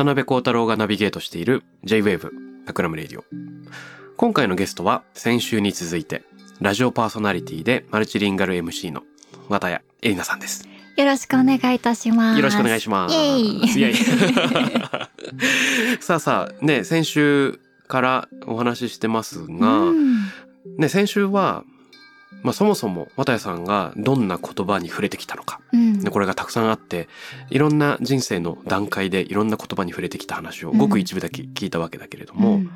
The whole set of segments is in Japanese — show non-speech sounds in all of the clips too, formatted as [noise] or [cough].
渡邉康太郎がナビゲートしている J-Wave TAKRAM RADIO。今回のゲストは先週に続いてラジオパーソナリティでマルチリンガル MC の綿谷エリナさんです。よろしくお願いいたします。よろしくお願いします。イエイイエイさあさあ、ね、先週からお話ししてますが、うんね、先週は、まあそもそも綿谷さんがどんな言葉に触れてきたのか、うん。でこれがたくさんあっていろんな人生の段階でいろんな言葉に触れてきた話をごく一部だけ聞いたわけだけれども、うん。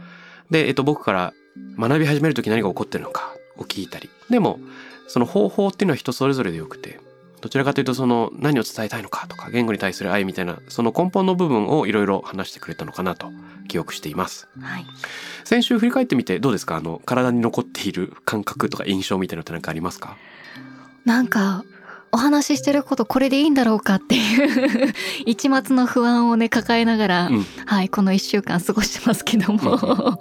で、えっと、僕から学び始める時何が起こってるのかを聞いたり。でもその方法っていうのは人それぞれでよくてどちらかというとその何を伝えたいのかとか言語に対する愛みたいなその根本の部分をいろいろ話してくれたのかなと記憶しています。はい。先週振り返ってみてどうですか？あの体に残っている感覚とか印象みたいなのって何かありますか？なんか、お話ししてることこれでいいんだろうかっていう [laughs] 一末の不安をね抱えながら、うん。はいこの一週間過ごしてますけども、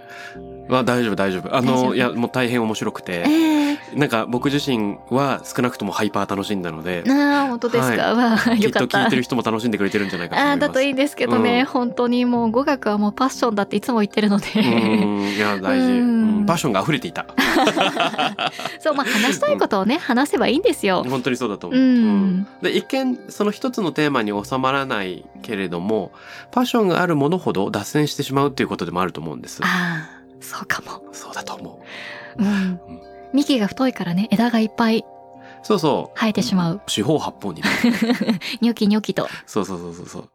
は大丈夫大丈夫。あのいやもう大変面白くて。ええ。なんか僕自身は少なくともハイパー楽しんだので。なあ本当ですか、わあきっと聞いてる人も楽しんでくれてるんじゃないかと思います。ああだといいんですけどね、うん本当にもう語学はもうパッションだっていつも言ってるので、うーん。いや大事、うん。うん。パッションが溢れていた。[laughs] そうまあ話したいことをね話せばいいんですよ。本当にそうだと思う、うん。で一見その一つのテーマに収まらないけれどもパッションがあるものほど脱線してしまうっていうことでもあると思うんです。ああそうかも。そうだと思うん。幹が太いからね枝がいっぱいうそうそう生えてしまう。四方八方にね [laughs] ニョキニョキと。そうそうそうそうそう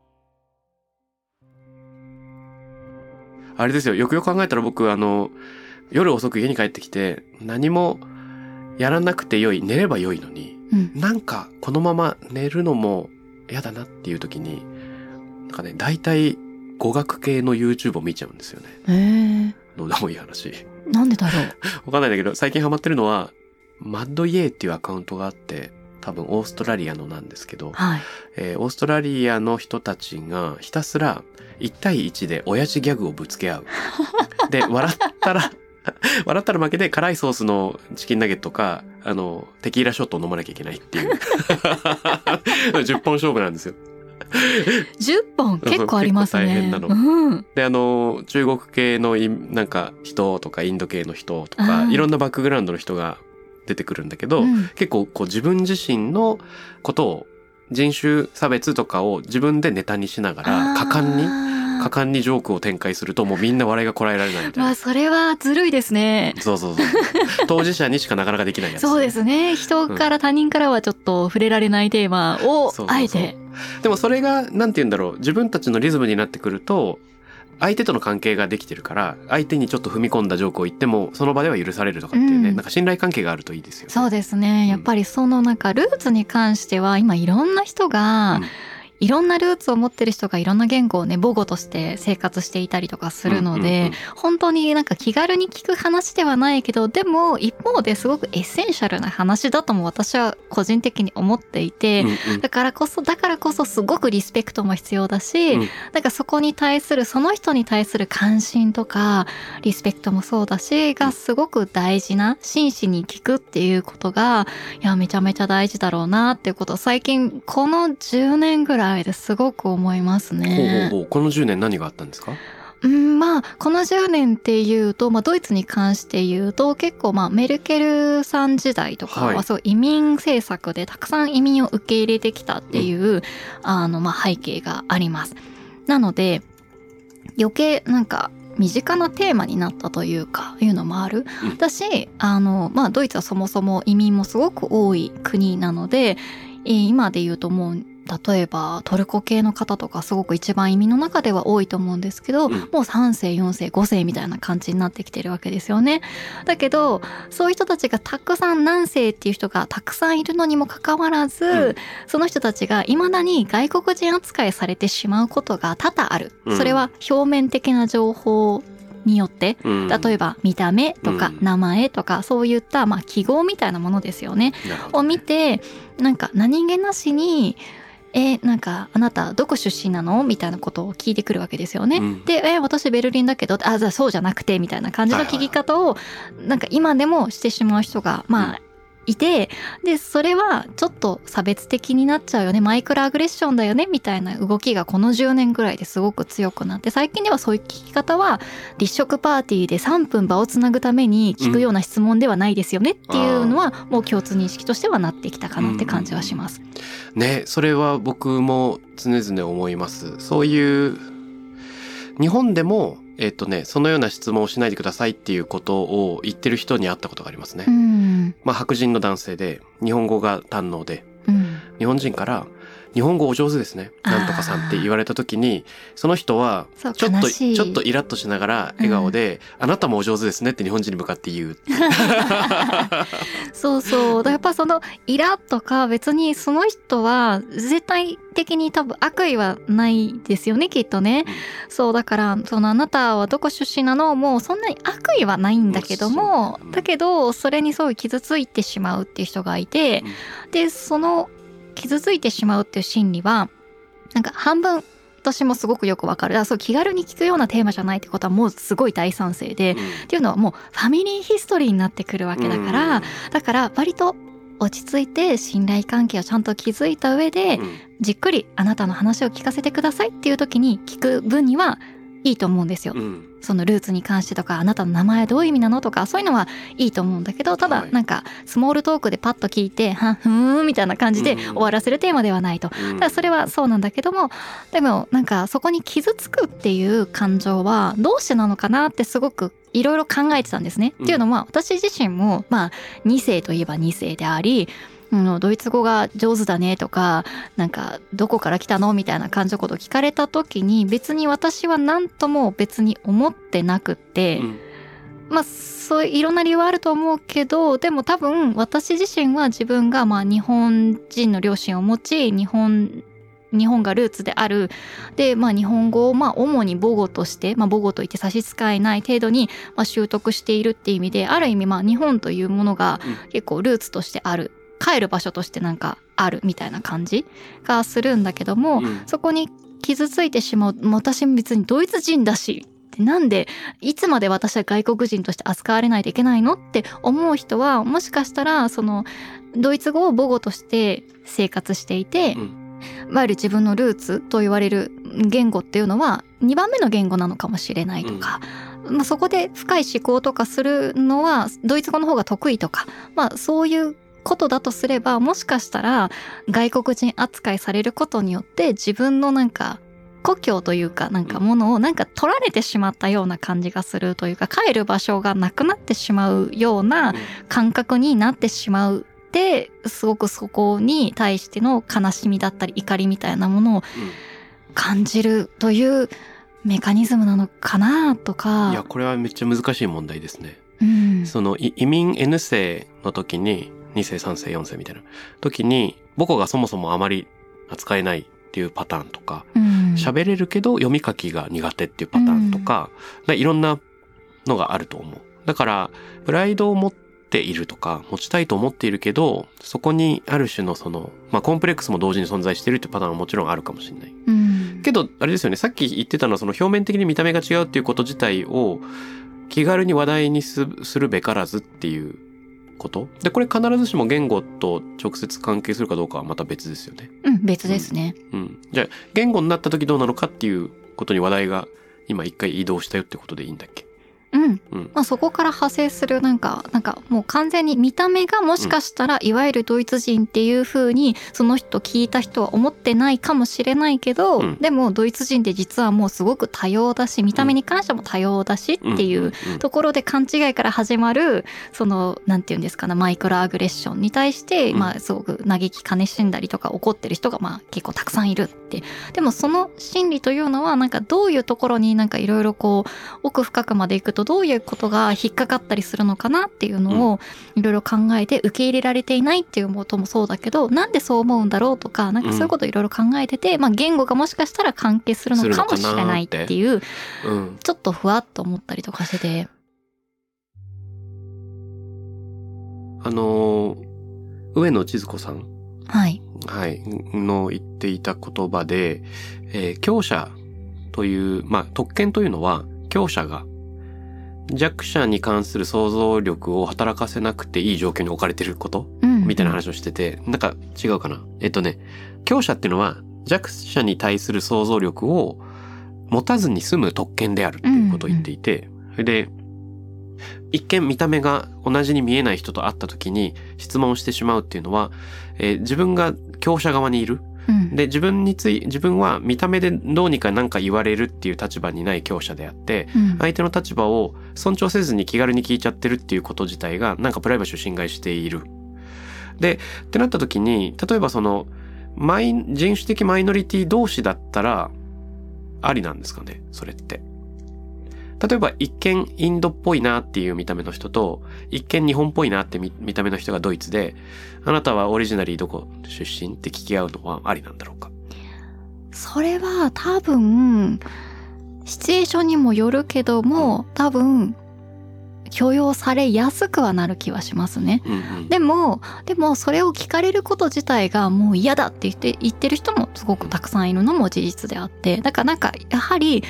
あれですよよくよく考えたら僕あの夜遅く家に帰ってきて何もやらなくてよい寝ればよいのにうん。なんかこのまま寝るのも嫌だなっていう時になんかね大体語学系の YouTube を見ちゃうんですよねええどうでもいい話なんでだろう？[laughs] わかんないんだけど最近ハマってるのはマッドイエーっていうアカウントがあって多分オーストラリアのなんですけど、はい。えーオーストラリアの人たちがひたすら1対1で親父ギャグをぶつけ合う。[laughs] で、笑ったら、[laughs] 笑ったら負けで辛いソースのチキンナゲットか、あの、テキーラショットを飲まなきゃいけないっていう。10本勝負なんですよ。10本結構ありますね。大変なのうん。で、あの、中国系のなんか人とかインド系の人とあか、ーいろんなバックグラウンドの人が出てくるんだけど、うん結構こう自分自身のことを人種差別とかを自分でネタにしながら果敢にに果敢にジョークを展開するともうみんな笑いがこらえられないみたいな。まあそれはずるいですね。そうそうそう。当事者にしかなかなかできないやつ。そうですね。人から他人からはちょっと触れられないテーマをあえて。でもそれがなんて言うんだろう自分たちのリズムになってくると相手との関係ができてるから相手にちょっと踏み込んだジョークを言ってもその場では許されるとかっていうね、うんなんか信頼関係があるといいですよね。そうですね。やっぱりそのなんかルーツに関しては今いろんな人が、うんいろんなルーツを持ってる人がいろんな言語をね母語として生活していたりとかするので、うんうんうん本当になんか気軽に聞く話ではないけどでも一方ですごくエッセンシャルな話だとも私は個人的に思っていて、うんうん。だからこそだからこそすごくリスペクトも必要だし、うんなんかそこに対するその人に対する関心とかリスペクトもそうだしがすごく大事な真摯に聞くっていうことがいやめちゃめちゃ大事だろうなっていうことを最近この10年ぐらいですごく思いますほうほうね。ほう。この10年何があったんですか？うん、まあこの10年っていうと、まあ、ドイツに関して言うと結構まあメルケルさん時代とかははいそう移民政策でたくさん移民を受け入れてきたっていう、あのまあ背景があります。なので余計なんか身近なテーマになったというかいうのもある、うん。だしあの、まあ、ドイツはそもそも移民もすごく多い国なので、えー今で言うともう例えばトルコ系の方とかすごく一番移民の中では多いと思うんですけど、うんもう3世4世5世みたいな感じになってきてるわけですよね。だけどそういう人たちがたくさん何世っていう人がたくさんいるのにもかかわらず、うんその人たちが未だに外国人扱いされてしまうことが多々ある。うんそれは表面的な情報によってうん例えば見た目とかうん名前とかそういったまあ記号みたいなものですよね。を見てなんか何気なしに「えなんかあなたどこ出身なの?」みたいなことを聞いてくるわけですよね。うんで「え私ベルリンだけど」あじゃあそうじゃなくて」みたいな感じの聞き方をなんか今でもしてしまう人がまあいてでそれはちょっと差別的になっちゃうよね。マイクロアグレッションだよね。みたいな動きがこの10年ぐらいですごく強くなって。最近ではそういう聞き方は立食パーティーで3分場をつなぐために聞くような質問ではないですよね。っていうのはもう共通認識としてはなってきたかなって感じはします。ねそれは僕も常々思います。そういう日本でもえっ、とねそのような質問をしないでくださいっていうことを言ってる人に会ったことがありますね、うん。まあ白人の男性で日本語が堪能でうん。日本人から日本語お上手ですね。なんとかさんって言われた時に、その人は、ちょっと、ちょっとイラッとしながら笑顔で、あなたもお上手ですねって日本人に向かって言う。[laughs] そうそう。だからやっぱそのイラとか別にその人は絶対的に多分悪意はないですよね、きっとね。そう、だから、そのあなたはどこ出身なのもうそんなに悪意はないんだけどもうん、だけどそれにすごい傷ついてしまうっていう人がいて、で、その傷ついてしまうっていう心理は、なんか半分、私もすごくよくわかる。だからそう気軽に聞くようなテーマじゃないってことはもうすごい大賛成で、っていうのはもうファミリーヒストリーになってくるわけだから、だから割と落ち着いて信頼関係をちゃんと築いた上で、じっくりあなたの話を聞かせてくださいっていう時に聞く分にはいいと思うんですよ。そのルーツに関してとかあなたの名前どういう意味なのとかそういうのはいいと思うんだけどただはいなんかスモールトークでパッと聞いてはふーんみたいな感じでうん終わらせるテーマではないと。だからそれはそうなんだけどもでもなんかそこに傷つくっていう感情はどうしてなのかなってすごくいろいろ考えてたんですね。うんっていうのは私自身もまあ2世といえば2世でありうんドイツ語が上手だねとかなんかどこから来たのみたいな感じのことを聞かれた時に別に私は何とも別に思ってなくって、まあそういろんな理由はあると思うけどでも多分私自身は自分がまあ日本人の両親を持ち日本日本がルーツである。で、まあ、日本語をまあ主に母語として、まあ、母語といって差し支えない程度にまあ習得しているっていう意味である意味まあ日本というものが結構ルーツとしてある帰る場所としてなんかあるみたいな感じがするんだけども、そこに傷ついてしまう私も別にドイツ人だしなんでいつまで私は外国人として扱われないといけないのって思う人はもしかしたらそのドイツ語を母語として生活していて、いわゆる自分のルーツと言われる言語っていうのは2番目の言語なのかもしれないとか、まあ、そこで深い思考とかするのはドイツ語の方が得意とか、まあ、そういうことだとすればもしかしたら外国人扱いされることによって自分のなんか故郷というかなんかものをなんか取られてしまったような感じがするというか帰る場所がなくなってしまうような感覚になってしまうってすごくそこに対しての悲しみだったり怒りみたいなものを感じるというメカニズムなのかなとか。いや、これはめっちゃ難しい問題ですね。うん、そのい移民 N 世の時に、2世、3世、4世みたいな。時に、母語がそもそもあまり扱えないっていうパターンとか、うん。喋れるけど読み書きが苦手っていうパターンとか、でいろんなのがあると思う。だから、プライドを持っているとか、持ちたいと思っているけど、そこにある種のその、まあコンプレックスも同時に存在しているっていうパターンはもちろんあるかもしれない。うん。けど、あれですよね、さっき言ってたのはその表面的に見た目が違うっていうこと自体を気軽に話題にすするべからずっていうこと？で、これ必ずしも言語と直接関係するかどうかはまた別ですよね。うん、別ですね。うん。じゃあ、言語になった時どうなのかっていうことに話題が今一回移動したよってことでいいんだっけ？うん。うん。まあ、そこから派生するなんか、なんかもう完全に見た目がもしかしたらいわゆるドイツ人っていう風にその人聞いた人は思ってないかもしれないけど、うん。でもドイツ人って実はもうすごく多様だし見た目に関しても多様だしっていうところで勘違いから始まるそのなんて言うんですかねマイクロアグレッションに対して、うん。まあすごく嘆き悲しんだりとか怒ってる人がまあ結構たくさんいるって。でもその心理というのはなんかどういうところになんかいろいろこう奥深くまでいくとどういうことが引っかかったりするのかなっていうのをいろいろ考えて受け入れられていないっていうこともそうだけどなんでそう思うんだろうとかなんかそういうことをいろいろ考えてて、まあ言語がもしかしたら関係するのかもしれないっていううん。ちょっとふわっと思ったりとかしてて。あのー上野千鶴子さん、はい。はい、の言っていた言葉で、えー強者という、まあ、特権というのは、強者が弱者に関する想像力を働かせなくていい状況に置かれてること？うんみたいな話をしてて、なんか違うかな？えっとね、強者っていうのは弱者に対する想像力を持たずに済む特権であるっていうことを言っていて、で、一見見た目が同じに見えない人と会った時に質問をしてしまうっていうのは、えー自分が強者側にいる？うんで、自分につい、自分は見た目でどうにか何か言われるっていう立場にない強者であって、うん相手の立場を尊重せずに気軽に聞いちゃってるっていうこと自体がなんかプライバシーを侵害している。で、ってなった時に、例えばその、マイ、人種的マイノリティ同士だったら、ありなんですかねそれって。例えば一見インドっぽいなっていう見た目の人と、一見日本っぽいなって見見た目の人がドイツで、あなたはオリジナリーどこ出身って聞き合うのはありなんだろうか？それは多分、シチュエーションにもよるけども、多分、許容されやすくはなる気はしますね。うんうん。でも、でもそれを聞かれること自体がもう嫌だって言って、言ってる人もすごくたくさんいるのも事実であって、だからなんか、やはり、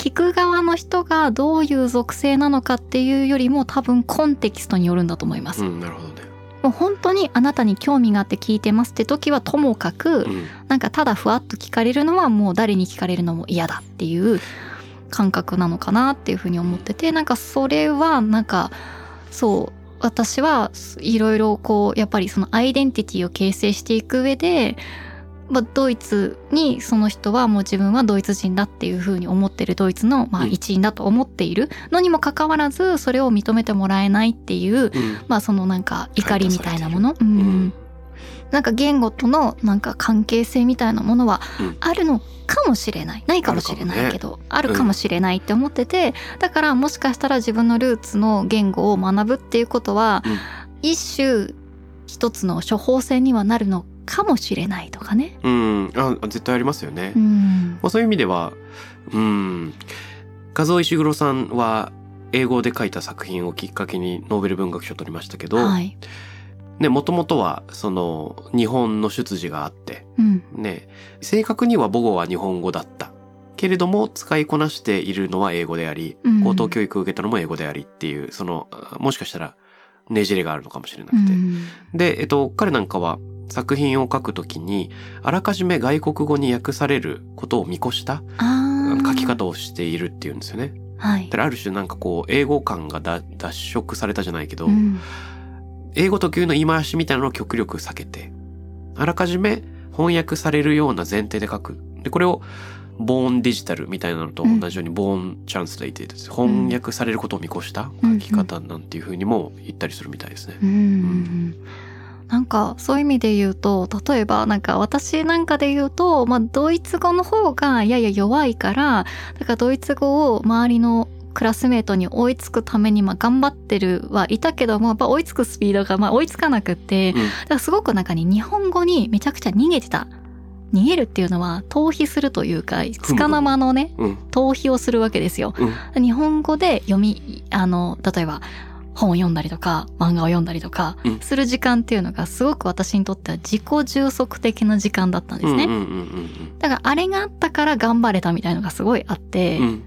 聞く側の人がどういう属性なのかっていうよりも多分コンテキストによるんだと思います。うん、なるほどね。もう本当にあなたに興味があって聞いてますって時はともかく、うん。なんかただふわっと聞かれるのはもう誰に聞かれるのも嫌だっていう感覚なのかなっていうふうに思っててなんかそれはなんかそう私はいろいろこうやっぱりそのアイデンティティを形成していく上で、まあ、ドイツにその人はもう自分はドイツ人だっていうふうに思ってるドイツのまあうん。一員だと思っている。のにもかかわらずそれを認めてもらえないっていううん。まあそのなんか怒りみたいなもの、ううん。ん、なんか言語とのなんか関係性みたいなものはうん。あるのかもしれない。ないかもしれないけどあるかもしれないって思っててだからもしかしたら自分のルーツの言語を学ぶっていうことはうん。一種一つの処方箋にはなるのかもしれないとかね。うん、あ絶対ありますよね。うんまあ、そういう意味では、うん、和尾石黒さんは英語で書いた作品をきっかけにノーベル文学賞を取りましたけど、はいね、もともとはその日本の出自があって、うんね、正確には母語は日本語だった。けれども使いこなしているのは英語であり、うん高等教育を受けたのも英語でありっていう、その、あもしかしたらねじれがあるのかもしれなくて。うんで、えっと、彼なんかは作品を書くときに、あらかじめ外国語に訳されることを見越した書き方をしているっていうんですよね。はいだからある種なんかこう、英語感がだ脱色されたじゃないけど、うん英語特有の言い回しみたいなのを極力避けて、あらかじめ翻訳されるような前提で書く。で、これを、ボーンデジタルみたいなのと同じように、ボーンチャンスレイテです。翻訳されることを見越した書き方なんていうふうにも言ったりするみたいですね。うんうんうんなんかそういう意味で言うと例えばなんか私なんかで言うと、まあ、ドイツ語の方がやや弱いからだからドイツ語を周りのクラスメートに追いつくためにまあ頑張ってるはいたけどもやっぱ追いつくスピードがまあ追いつかなくって、うんだからすごくなんかに日本語にめちゃくちゃ逃げてた。逃げるっていうのは逃避するというかつかの間のねうん。逃避をするわけですよ。うん。日本語で読みあの例えば本を読んだりとか漫画を読んだりとかうん。する時間っていうのがすごく私にとっては自己充足的な時間だったんですね、だからあれがあったから頑張れたみたいのがすごいあって、うん。うん。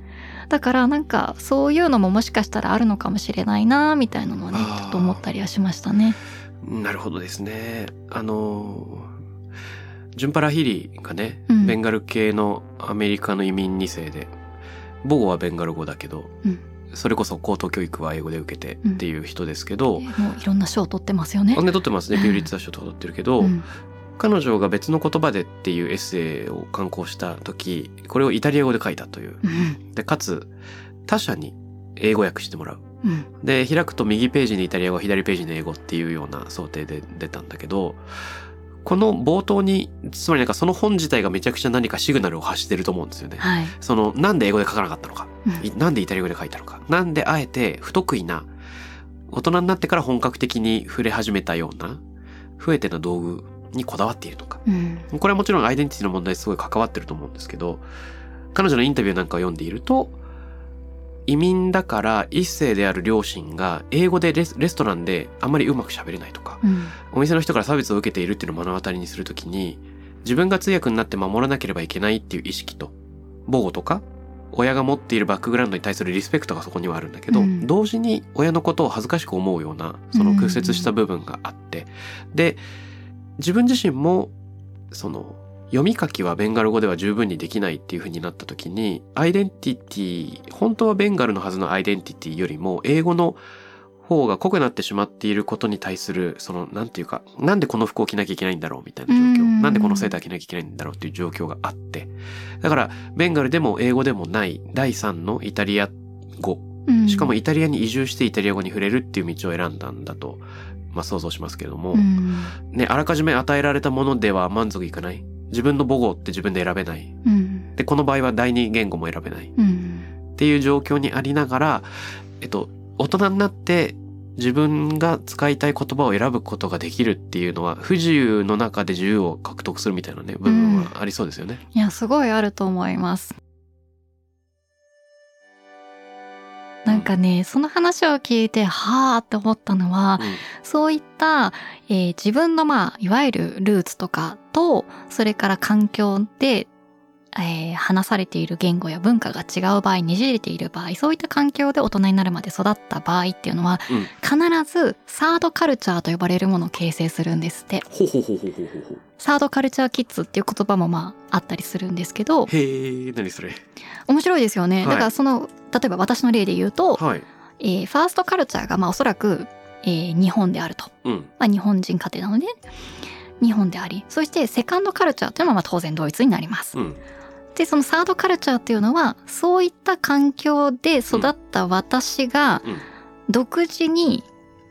だからなんかそういうのももしかしたらあるのかもしれないなみたいなのはねちょっと思ったりはしましたね。なるほどですね。あの、ジュンパラヒリがね、うん。ベンガル系のアメリカの移民2世で、母語はベンガル語だけど、うんそれこそ高等教育は英語で受けてっていう人ですけど、もういろんな賞を取ってますよね。で取ってます。ねピューリッツァー賞とか取ってるけど、うん。彼女が別の言葉でっていうエッセイを刊行した時これをイタリア語で書いたという。うん。でかつ他者に英語訳してもらう。うん。で開くと右ページにイタリア語左ページに英語っていうような想定で出たんだけどこの冒頭につまりなんかその本自体がめちゃくちゃ何かシグナルを発してると思うんですよね。はい。そのなんで英語で書かなかったのか。うん。いなんでイタリア語で書いたのか。なんであえて不得意な大人になってから本格的に触れ始めたような増えてな道具にこだわっているのか。うん。これはもちろんアイデンティティの問題すごい関わってると思うんですけど彼女のインタビューなんかを読んでいると移民だから一世である両親が英語でレスレストランであんまりうまく喋れないとかうん。お店の人から差別を受けているっていうのを目の当たりにするときに自分が通訳になって守らなければいけないっていう意識と母語とか親が持っているバックグラウンドに対するリスペクトがそこにはあるんだけど、うん。同時に親のことを恥ずかしく思うようなその屈折した部分があって、で自分自身もその読み書きはベンガル語では十分にできないっていう風になった時にアイデンティティ本当はベンガルのはずのアイデンティティよりも英語の方が濃くなってしまっていることに対するそのなんていうかなんでこの服を着なきゃいけないんだろうみたいな状況うん。なんでこのセーター着なきゃいけないんだろうっていう状況があって。だからベンガルでも英語でもない第三のイタリア語。うん。しかもイタリアに移住してイタリア語に触れるっていう道を選んだんだと、まあ、想像しますけれども、うん。ね、あらかじめ与えられたものでは満足いかない。自分の母語って自分で選べない。うんで、この場合は第二言語も選べない。うんっていう状況にありながら、えっと、大人になって自分が使いたい言葉を選ぶことができるっていうのは、不自由の中で自由を獲得するみたいなね、部分はありそうですよね。いやすごいあると思います。なんかねその話を聞いてはあって思ったのはそういった、えー自分のまあいわゆるルーツとかとそれから環境で、えー話されている言語や文化が違う場合ねじれている場合そういった環境で大人になるまで育った場合っていうのはうん。うん。必ずサードカルチャーと呼ばれるものを形成するんですってほほほほほほほ。サードカルチャーキッズっていう言葉もまああったりするんですけどへえ、何それ。面白いですよね、はいだからその例えば私の例で言うと、はい。えーファーストカルチャーがまあおそらく、えー日本であると、うん。まあ、日本人家庭なので日本でありそしてセカンドカルチャーというのはまあ当然ドイツになります。うん。でそのサードカルチャーっていうのはそういった環境で育った私がうん独自に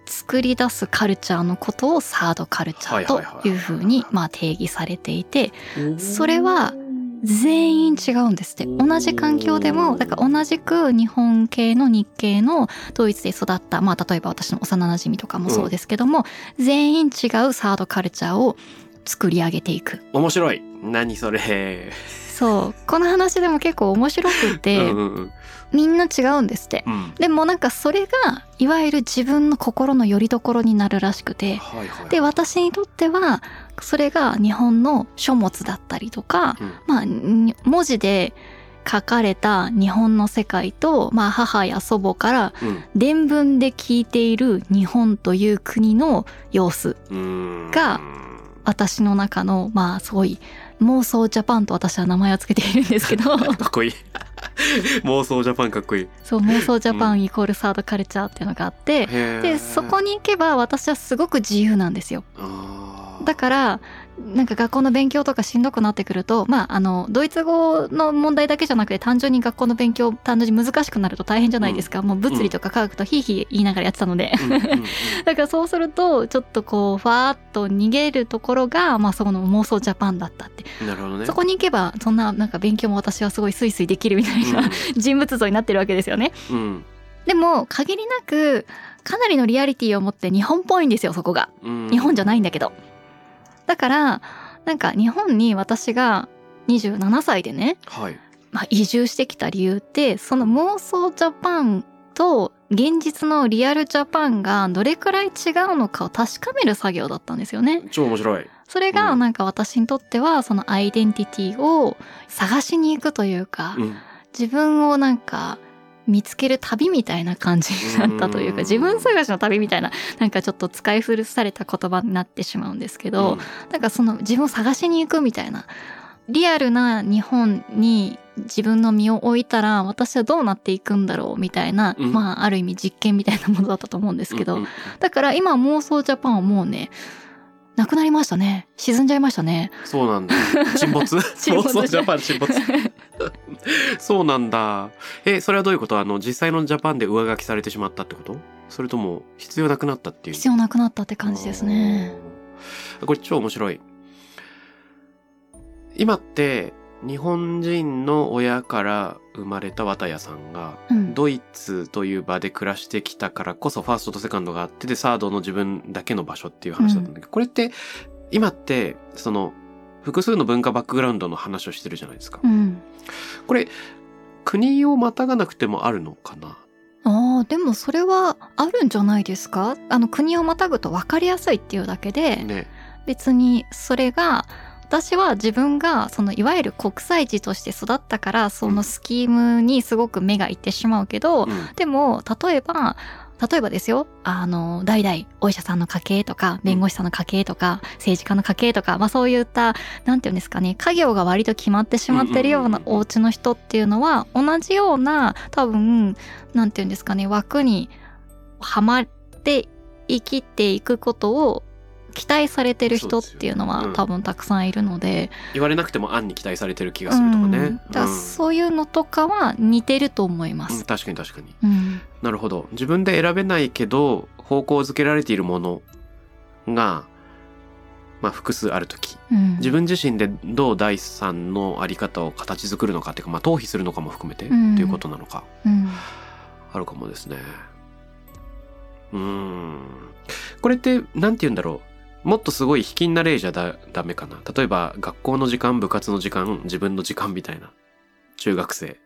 作り出すカルチャーのことをサードカルチャーというふうにまあ定義されていてそれは全員違うんですって同じ環境でもだから同じく日本系の日系のドイツで育ったまあ例えば私の幼馴染とかもそうですけども、全員違うサードカルチャーを作り上げていく面白い。何それ。そうこの話でも結構面白くて、うんうんうん。みんな違うんですってうん。でもなんかそれがいわゆる自分の心の拠り所になるらしくてはいはい。で私にとってはそれが日本の書物だったりとか、うんまあに文字で書かれた日本の世界と、まあ、母や祖母からうん伝聞で聞いている日本という国の様子。が私の中のまあすごい妄想ジャパンと私は名前を付けているんですけど。かっこいい。妄想ジャパンかっこいい。そう妄想ジャパンイコールサードカルチャーっていうのがあって、ででそこに行けば私はすごく自由なんですよ。だからなんか学校の勉強とかしんどくなってくるとまああのドイツ語の問題だけじゃなくて単純に学校の勉強単純に難しくなると大変じゃないですか、もう物理とか科学とひいひい言いながらやってたので、うんうんうんだからそうするとちょっとこうファーッと逃げるところがまあそこの妄想ジャパンだったって、なるほどね。そこに行けばそんななんか勉強も私はすごいスイスイできるみたいな、[laughs] 人物像になってるわけですよね。うんうん。でも限りなくかなりのリアリティを持って日本っぽいんですよそこが。うん。日本じゃないんだけどだからなんか日本に私が27歳でね、はい。まあ、移住してきた理由ってその妄想ジャパンと現実のリアルジャパンがどれくらい違うのかを確かめる作業だったんですよね。超面白い。それがうんなんか私にとってはそのアイデンティティを探しに行くというか、うん自分をなんか見つける旅みたいな感じになったといううん。か自分探しの旅みたいななんかちょっと使い古された言葉になってしまうんですけど、なんかその自分を探しに行くみたいなリアルな日本に自分の身を置いたら私はどうなっていくんだろうみたいな、うん。まあある意味実験みたいなものだったと思うんですけど、うんうん。だから今妄想ジャパンはもうねなくなりましたね沈んじゃいましたねそうなんだ。[laughs] 沈没？沈没妄想ジャパン沈没。[laughs] そうなんだ。え、それはどういうこと？あの、実際のジャパンで上書きされてしまったってこと？それとも、必要なくなったっていう？必要なくなったって感じですね。これ超面白い。今って、日本人の親から生まれた綿谷さんが、うん。ドイツという場で暮らしてきたからこそファーストとセカンドがあってでサードの自分だけの場所っていう話だったんだけど、これって今ってその複数の文化バックグラウンドの話をしてるじゃないですか。うん。これ国をまたがなくてもあるのかな？ああでもそれはあるんじゃないですか？あの国をまたぐと分かりやすいっていうだけで、ね。別にそれが私は自分がそのいわゆる国際児として育ったからそのスキームにすごく目がいってしまうけど、うん。でも例えば例えばですよ。あの代々お医者さんの家系とか弁護士さんの家系とか政治家の家系とか、まあ、そういったなんていうんですかね家業が割と決まってしまってるようなお家の人っていうのは同じような多分なんていうんですかね枠にはまって生きていくことを期待されてる人っていうのは多分たくさんいるので、言われなくても案に期待されてる気がするとかね。うんだそういうのとかは似てると思いまうんす。確かに確かに。うんなるほど。自分で選べないけど方向づけられているものが、まあ複数あるとき。うん自分自身でどう第三のあり方を形作るのかっていうか、まあ、逃避するのかも含めて、うんっていうことなのかうんあるかもですね。うーん。これってなんて言うんだろう。もっとすごい卑近な例じゃだダメかな。例えば学校の時間、部活の時間、自分の時間みたいな。中学生。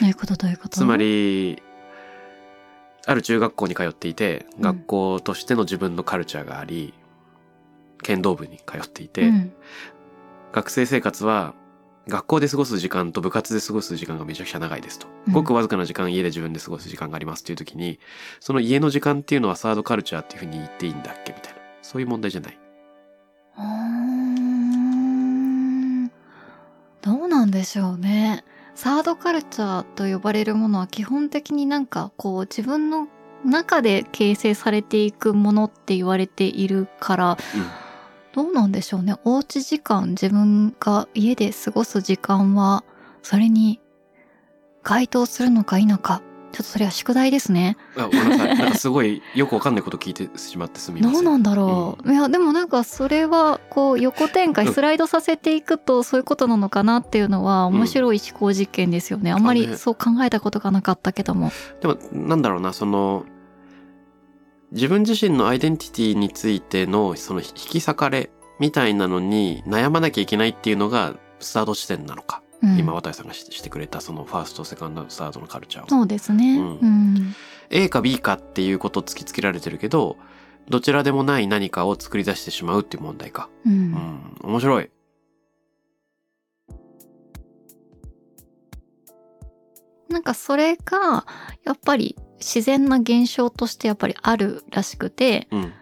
どういうこと？どういうこと？つまり、ある中学校に通っていて、うん学校としての自分のカルチャーがあり、剣道部に通っていて、うん学生生活は学校で過ごす時間と部活で過ごす時間がめちゃくちゃ長いですと。うんごくわずかな時間家で自分で過ごす時間がありますっていう時に、その家の時間っていうのはサードカルチャーっていうふうに言っていいんだっけ？みたいな。そういう問題じゃない。うんどうなんでしょうね。サードカルチャーと呼ばれるものは基本的になんかこう自分の中で形成されていくものって言われているから、どうなんでしょうね。おうち時間、自分が家で過ごす時間は、それに該当するのか否か。ちょっとそれは宿題ですね。ごめんなさい。なんかすごいよくわかんないこと聞いてしまってすみません。どうなんだろう、いやでもなんかそれはこう横展開うんスライドさせていくとそういうことなのかなっていうのは面白い思考実験ですよね、あんまりそう考えたことがなかったけどもでも、なんだろうな、その、自分自身のアイデンティティについての、その引き裂かれみたいなのに悩まなきゃいけないっていうのが、スタート地点なのか。うん。今、渡さんがししてくれた、そのファースト、セカンド、サードのカルチャーは。そうですね。ううんん、A か B かっていうことを突きつけられてるけど、どちらでもない何かを作り出してしまうっていう問題か。うん。うん、面白い。なんかそれがやっぱり自然な現象としてやっぱりあるらしくてうん、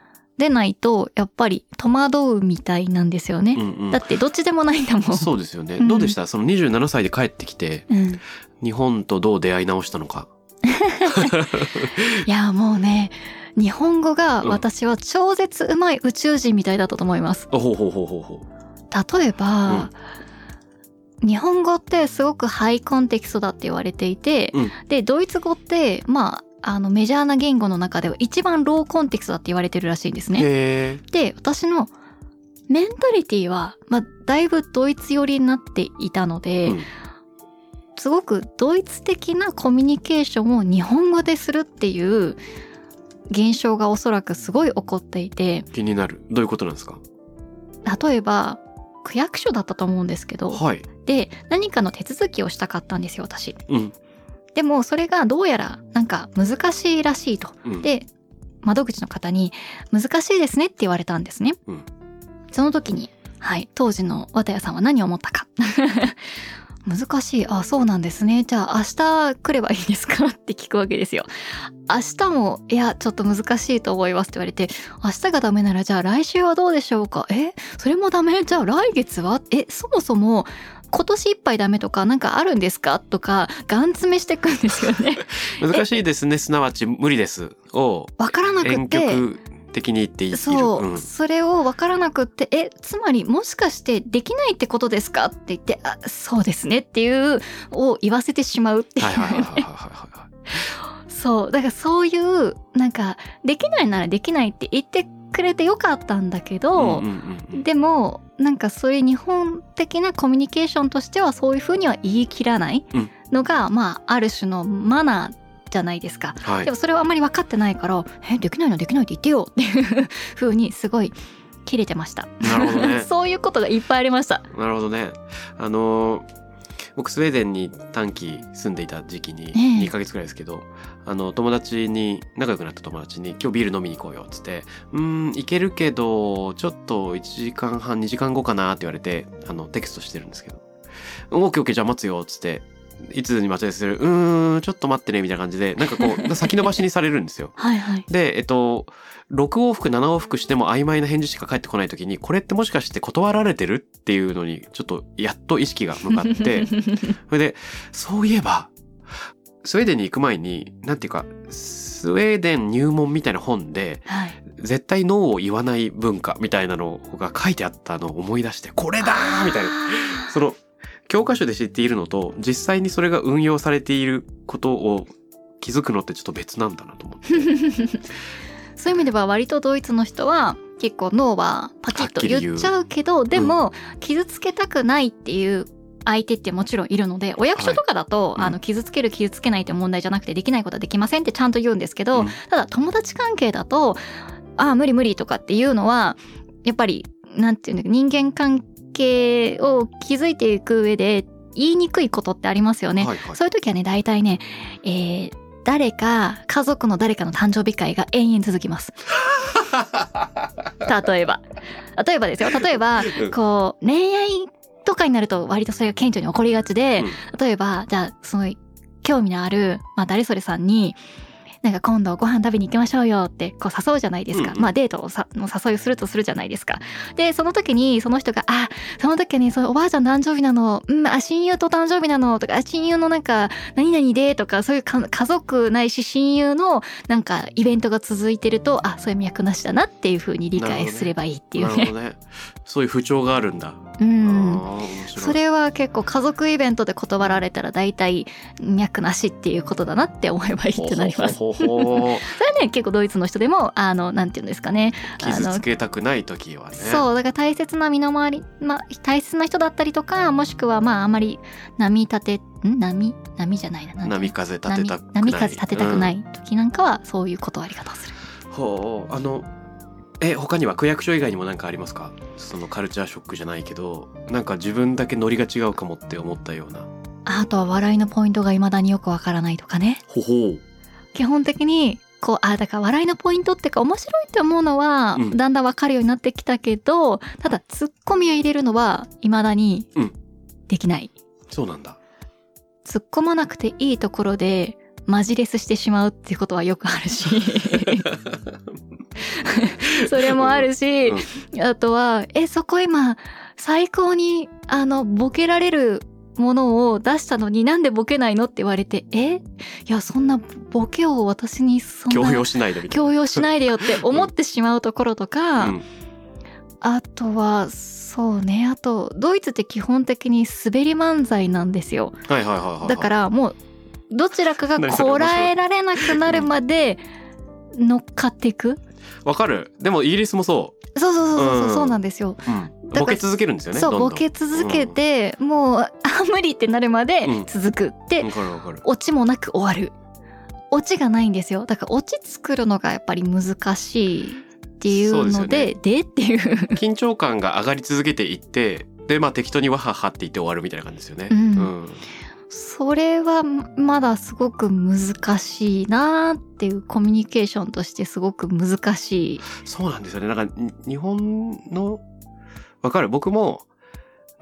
でないとやっぱり戸惑うみたいなんですよね、うん、うんだ。ってどっちでもないんだもんそうですよね。うんどうでした？その27歳で帰ってきて、うん日本とどう出会い直したのか。[laughs] いやもうね日本語がうん私は超絶うまい宇宙人みたいだったと思います。あほうほうほうほうほ例えば、日本語ってすごくハイコンテキストだって言われていて、うんでドイツ語ってまああのメジャーな言語の中では一番ローコンテキストだって言われてるらしいんですう。ね。で私のメンタリティは、まあ、だいぶドイツ寄りになっていたので、うんすごくドイツ的なコミュニケーションを日本語でするっていう現象がおそらくすごい起こっていて気になる。どういうことなんですか？例えば区役所だったと思うんですけどはい。で何かの手続きをしたかったんですよ私うん。でもそれがどうやらなんか難しいらしいと。うん。で窓口の方に「難しいですね」って言われたんですね、うん。その時にはい当時の綿谷さんは何を思ったか。[laughs] 難しい。あ、そうなんですね。じゃあ明日来ればいいですかって聞くわけですよ。明日も、いや、ちょっと難しいと思いますって言われて、明日がダメならじゃあ来週はどうでしょうか。え？それもダメ？じゃあ来月は？え、そもそも、今年いっぱいダメとかなんかあるんですか？とか、ガン詰めしてくんですよね。[laughs] 難しいですね。すなわち無理です。をわからなく遠て。曲的に言っている。そう、うんそれを分からなくって「えつまりもしかしてできないってことですか?」って言って「あそうですね」っていうを言わせてしまうっていう、はいはいはいはいはいはい。[laughs] そうだからそういうなんかできないならできないって言ってくれてよかったんだけど、でもなんかそれ日本的なコミュニケーションとしてはそういうふうには言い切らないうんのが、まあある種のマナーじゃないですか。はいでもそれをあんまり分かってないから「えできないのできないって言ってよ」っていう風にすごい切れてました。なるほどね [laughs] そういうことがいっぱいありました。なるほどね。あのー僕スウェーデンに短期住んでいた時期にええ。2ヶ月くらいですけど、あの友達に仲良くなった友達に今日ビール飲みに行こうよっつって「うーん行けるけどちょっと1時間半2時間後かな」って言われてあのテキストしてるんですけど「オッケーオッケーじゃあ待つよ」っつっていつに待ち合わせする「うーんちょっと待ってね」みたいな感じでなんかこう [laughs] 先延ばしにされるんですよ。はいはい。で、えっと、6往復、7往復しても曖昧な返事しか返ってこないときに、これってもしかして断られてるっていうのに、ちょっとやっと意識が向かって、[laughs] それで、そういえば、スウェーデンに行く前に、なんていうか、スウェーデン入門みたいな本で、はい。絶対ノーを言わない文化みたいなのが書いてあったのを思い出して、これだーみたいな。その、教科書で知っているのと、実際にそれが運用されていることを気づくのってちょっと別なんだなと思って。[laughs] そういう意味では割とドイツの人は結構脳はパキッと言っちゃうけどでも傷つけたくないっていう相手ってもちろんいるのでお役所とかだと、うん。あの傷つける傷つけないって問題じゃなくてできないことはできませんってちゃんと言うんですけど、うん。ただ友達関係だとああ無理無理とかっていうのはやっぱりなんていうの人間関係を築いていく上で言いにくいことってありますよね。はいはい。そういう時はね大体ね、えー誰か家族の誰かの誕生日会が延々続きます。[laughs] 例えば。例えばですよ。例えばうん。こう恋愛とかになると割とそれが顕著に起こりがちで、例えばじゃあその興味のある、まあ、誰それさんになんか今度ご飯食べに行きましょうよってこう誘うじゃないですか。うんうんまあデートをさの誘いをするとするじゃないですか。で、その時にその人が、あ、その時はね、そのおばあちゃん誕生日なの、うん、あ、親友と誕生日なの？とか、あ親友のなんか、何々で？とか、そういうか家族ないし親友のなんかイベントが続いてると、あ、そういう脈なしだなっていう風に理解すればいいっていうね。なるほどね。そういう風潮があるんだ。うん。それは結構家族イベントで断られたら大体脈なしっていうことだなって思えばいいってなります。ほ [laughs] それはね結構ドイツの人でもあのなんていうんですかねあ傷のつけたくない時はね。そうだから大切な身の回り、まあ、大切な人だったりとかもしくはまああまり波立てん？波？波じゃないな波風立てたくない。波波風立てたくない時なんかはそういう断り方をする。うん。ほうあのえ他には区役所以外にも何かありますか？そのカルチャーショックじゃないけどなんか自分だけノリが違うかもって思ったような。あとは笑いのポイントが未だによくわからないとかね。ほほう。基本的にこうあだから笑いのポイントっていうか面白いって思うのはうん。だんだんわかるようになってきたけど、ただツッコミを入れるのは未だにうん。できない。そうなんだ。突っ込まなくていいところでマジレスしてしまうっていうことはよくあるし。[laughs] それもあるし、うん。あとはえそこ今最高にあのボケられるものを出したのになんでボケないのって言われてえ？いやそんなボケを私にそんな強要しないで。強要しないでよって思ってしまうところとか、うんあとはそうねあとドイツって基本的に滑り漫才なんですよはいはいはいはいはい。だからもうどちらかがこらえられなくなるまで乗っかっていくわかる。でもイギリスもそそうそうそうそう、うんそうなんですよ、う。うん。ボケ続けるんですよね。そうボケ続けて、もうあ無理ってなるまでうん続く、でわかるわかる。オチもなく終わるオチがないんですよだからオチ作るのがやっぱり難しいっていうのでそうでっていう緊張感が上がり続けていってでまあ適当にわははって言って終わるみたいな感じですよね。うんそれはまだすごく難しいなっていうコミュニケーションとしてすごく難しい。そうなんですよね。なんかに日本のわかる。僕も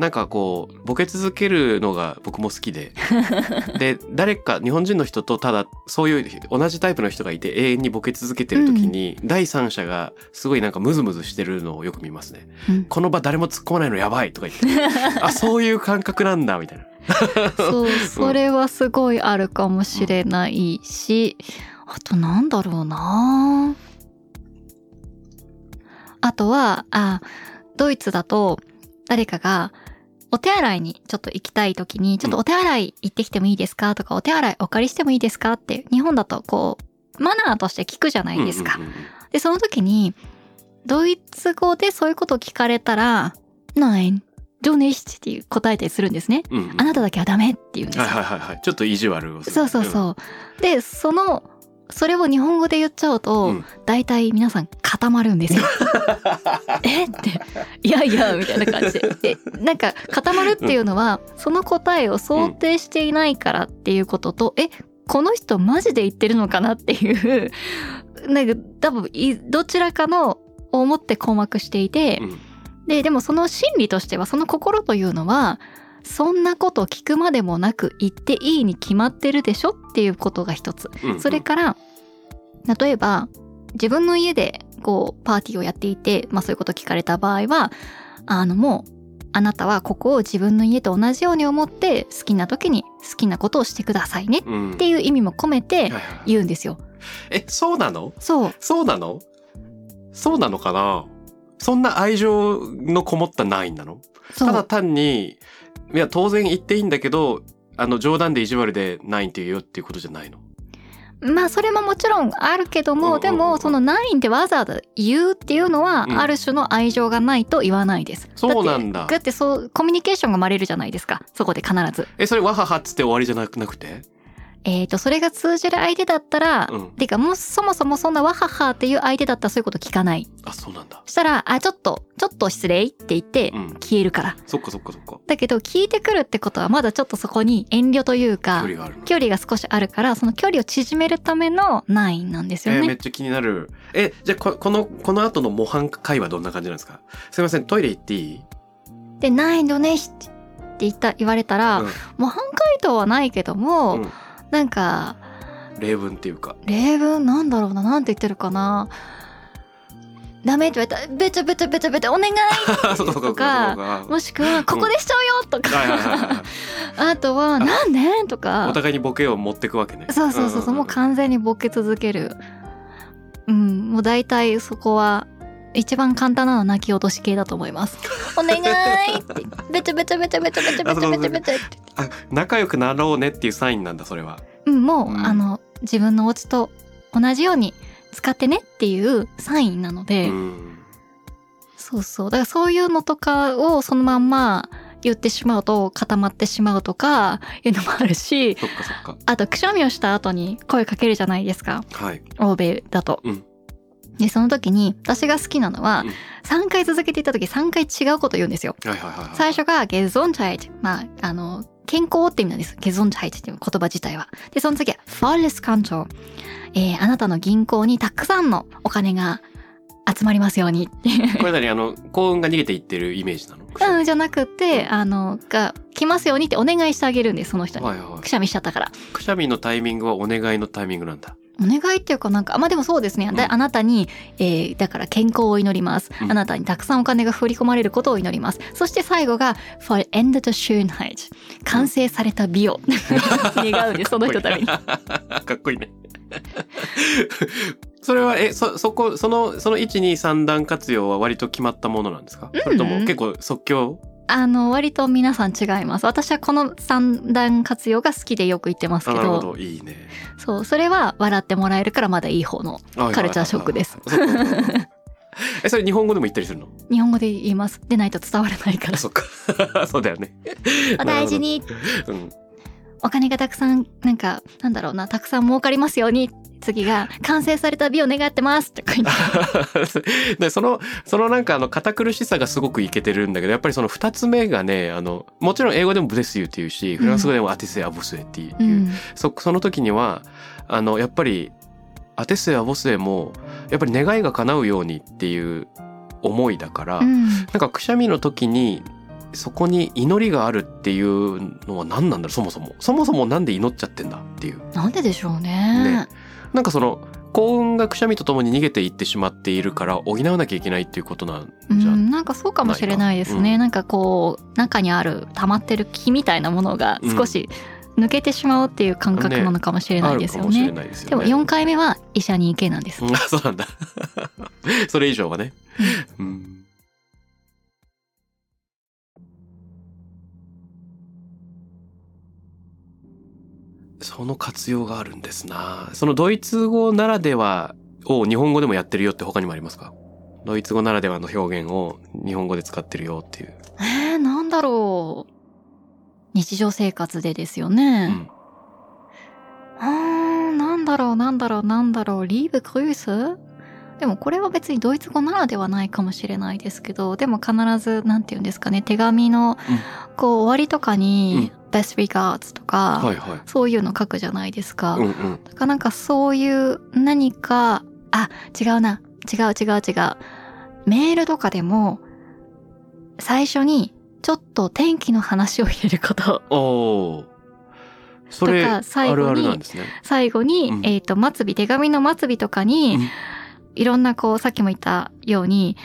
なんかこうボケ続けるのが僕も好きで。[laughs] で誰か日本人の人とただそういう同じタイプの人がいて永遠にボケ続けてる時に、第三者がすごいなんかムズムズしてるのをよく見ますね。うん。この場誰も突っ込まないのやばいとか言って。[laughs] あそういう感覚なんだみたいな。[laughs] そう、それはすごいあるかもしれないし、あとなんだろうな。あとは、あ、ドイツだと誰かがお手洗いにちょっと行きたい時に、ちょっとお手洗い行ってきてもいいですか？とか、お手洗いお借りしてもいいですか？って、日本だとこう、マナーとして聞くじゃないですか。で、その時に、ドイツ語でそういうことを聞かれたら、nein, du nicht っていう答えたりするんですね。うんうん。あなただけはダメって言うんですよ。はいはいはいはい。ちょっと意地悪をする。そうそうそう。で、その、それを日本語で言っちゃうと、うん。大体皆さん固まるんですよ。[laughs] え？って、いやいや、みたいな感じ。で。え、なんか固まるっていうのは、その答えを想定していないからっていうことと、え、この人マジで言ってるのかなっていう、なんか多分い、どちらかのを思って困惑していて、うん。で、でもその心理としては、その心というのは、そんなこと聞くまでもなく言っていいに決まってるでしょっていうことが一つ。うんうんそれから、例えば、自分の家でこうパーティーをやっていて、まあそういうこと聞かれた場合は、あのもう、あなたはここを自分の家と同じように思って好きな時に好きなことをしてくださいねうんっていう意味も込めて言うんですよ。えそうなの？そう。そうなの？そうなのかな？そんな愛情のこもったナインなの？ただ単にいや当然言っていいんだけどあの冗談で意地悪でナインって言うよっていうことじゃないのまあそれももちろんあるけども、でもそのナインってわざわざ言うっていうのは、うんある種の愛情がないと言わないです。そうなんだだってだってそう、コミュニケーションが生まれるじゃないですか。そこで必ず。えそれわははっつって終わりじゃなくなくて？えっ、と、それが通じる相手だったら、うん。てかもうそもそもそんなわははっていう相手だったらそういうこと聞かない。あそうなんだ。そしたら、あ、ちょっと、ちょっと失礼って言ってうん。消えるから。そっかそっかそっか。だけど聞いてくるってことはまだちょっとそこに遠慮という距か、離があるの。距離が少しあるから、その距離を縮めるためのナインなんですよね。えーめっちゃ気になる。えじゃあここのこの後の模範会はどんな感じなんですか？すいませんトイレ行っていい？で、ないのねって言った、言われたら、うん。模範回答はないけども、うんなんか、例文っていうか。例文なんだろうな、なんて言ってるかな。ダメって言われた。ら、べちゃべちゃべちゃべちゃお願いあ [laughs] そうかもしくは、ここでしちゃうよとか、[laughs] あとは、なんで？とおか、互いにボケを持ってくわけね。そうそうそうそう、もう完全にボケ続ける。うん、もう大体そこは、一番簡単なのは泣き落とし系だと思います。お願いって、べちゃべちゃべちゃべちゃべちゃべちゃべちゃべちゃって。あ仲良くなろうねっていうサインなんだそれはうん、もう、うんあの、自分のお家と同じように使ってねっていうサインなので、うんそうそう。だからそういうのとかをそのまんま言ってしまうと固まってしまうとかいうのもあるし、そっかそっかあとくしゃみをした後に声かけるじゃないですか。はい欧米だと。うんで、その時に私が好きなのはうん、3回続けていった時3回違うこと言うんですよ。最初がゲゾンチャイト。まあ、あの、健康って意味なんです。ゲゾンチャイトっていう言葉自体は。で、その次は、フォレスカントロール。えー、あなたの銀行にたくさんのお金が集まりますように。[laughs] これ何あの幸運が逃げていってるイメージなの？[laughs] うん、じゃなくて、あの、が、来ますようにってお願いしてあげるんです、その人に。はいはいくしゃみしちゃったから。くしゃみのタイミングはお願いのタイミングなんだお願いっていうかなんか、まあでもそうですね。でうんあなたに、えーだから健康を祈ります。うんあなたにたくさんお金が振り込まれることを祈ります。そして最後が、for end the Schönheit。完成された美を願うん [laughs] です、その人ために。[laughs] かっこいいね [laughs] それはえそそこそのその123段活用は割と決まったものなんですか、うんそれとも結構即興あの、割と皆さん違います。私はこの三段活用が好きでよく言ってますけど、あなるほど。いいね。そう、それは笑ってもらえるからまだいい方のカルチャーショックです。[laughs] えそれ日本語でも言ったりするの？日本語で言います。でないと伝わらないから。そっか。[laughs] そうだよね。お大事に、うん。お金がたくさん、なんか、なんだろうな、たくさん儲かりますように。次が、完成された美を願ってますとか言って。[laughs] でそのそのなんかあの堅苦しさがすごくいけてるんだけどやっぱりその2つ目がねあのもちろん英語でもブレスユーっていうしフランス語でもアティセアボスエっていう、うん。そその時にはあのやっぱりアテセアボスエもやっぱり願いが叶うようにっていう思いだから、うん。なんかくしゃみの時にそこに祈りがあるっていうのは何なんだろうそもそもそもそもなんで祈っちゃってんだっていうなんででしょうねねなんかその幸運がくしゃみとともに逃げていってしまっているから補わなきゃいけないっていうことなんじゃ、うん、なんかそうかもしれないですね、ないか？なんかこう中にある溜まってる気みたいなものが少し抜けてしまうっていう感覚なのかもしれないですよあるかもしれね。でもよね。4回目は医者に行けなんです。うんあそうなんだ。[laughs] それ以上はね。うんその活用があるんですな。そのドイツ語ならではを日本語でもやってるよって他にもありますか？ドイツ語ならではの表現を日本語で使ってるよっていう。えー、なんだろう。日常生活でですようね。ん。あーなんだろうなんだろうなんだろうリーブクルース？でもこれは別にドイツ語ならではないかもしれないですけどでも必ずなんて言うんですかね手紙のこう終わりとかに「best regards」とか、はいはい。そういうの書くじゃないですか。うんうん。だからなんかそういう何かあ違うな違う違う違うメールとかでも最初にちょっと天気の話を入れることおお。それ、とかあ最後にるあるなんですね。最後に、うんえっ、と末尾手紙の末尾とかに、うんいろんなこうさっきも言ったように